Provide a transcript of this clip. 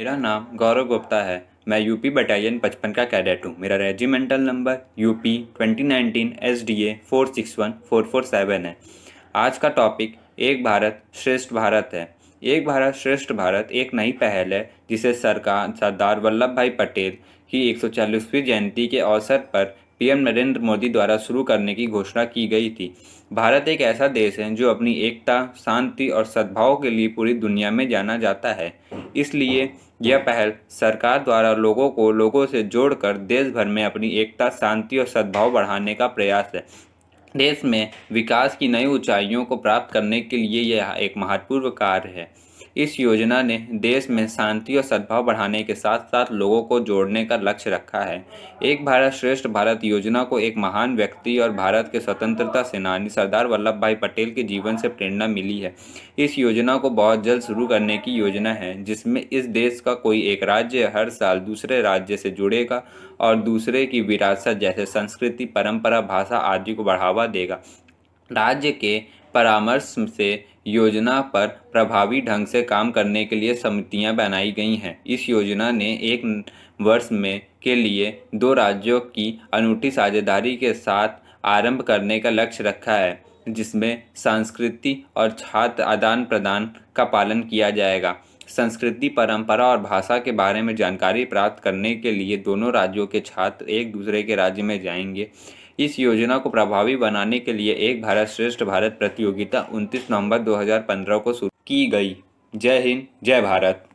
मेरा नाम गौरव गुप्ता है। मैं यूपी बटालियन पचपन का कैडेट हूँ। मेरा regimental number UP twenty nineteen S D A four six one four four seven है। आज का टॉपिक एक भारत श्रेष्ठ भारत है। एक भारत श्रेष्ठ भारत एक नई पहल है, जिसे सरकार सरदार वल्लभ भाई पटेल की एक सौ चालीसवीं जयंती के अवसर पर पीएम नरेंद्र मोदी द्वारा शुरू करने की घोषणा की गई थी। भारत एक ऐसा देश है, जो अपनी एकता, शांति और सद्भाव के लिए पूरी दुनिया में जाना जाता है। इसलिए यह पहल सरकार द्वारा लोगों को लोगों से जोड़कर देश भर में अपनी एकता, शांति और सद्भाव बढ़ाने का प्रयास है। देश में विकास की नई ऊंचाइयों को प्राप्त करने के लिए यह एक महत्वपूर्ण कार्य है। इस योजना ने देश में शांति और सद्भाव बढ़ाने के साथ साथ लोगों को जोड़ने का लक्ष्य रखा है। एक भारत श्रेष्ठ भारत योजना को एक महान व्यक्ति और भारत के स्वतंत्रता सेनानी सरदार वल्लभ भाई पटेल के जीवन से प्रेरणा मिली है। इस योजना को बहुत जल्द शुरू करने की योजना है, जिसमें इस देश का कोई एक राज्य हर साल दूसरे राज्य से जुड़ेगा और दूसरे की विरासत जैसे संस्कृति, परंपरा, भाषा आदि को बढ़ावा देगा। राज्य के परामर्श से योजना पर प्रभावी ढंग से काम करने के लिए समितियाँ बनाई गई हैं। इस योजना ने एक वर्ष में के लिए दो राज्यों की अनूठी साझेदारी के साथ आरंभ करने का लक्ष्य रखा है, जिसमें संस्कृति और छात्र आदान प्रदान का पालन किया जाएगा। संस्कृति, परंपरा और भाषा के बारे में जानकारी प्राप्त करने के लिए दोनों राज्यों के छात्र एक दूसरे के राज्य में जाएँगे। इस योजना को प्रभावी बनाने के लिए एक भारत श्रेष्ठ भारत प्रतियोगिता 29 नवंबर 2015 को शुरू की गई। जय हिंद, जय भारत।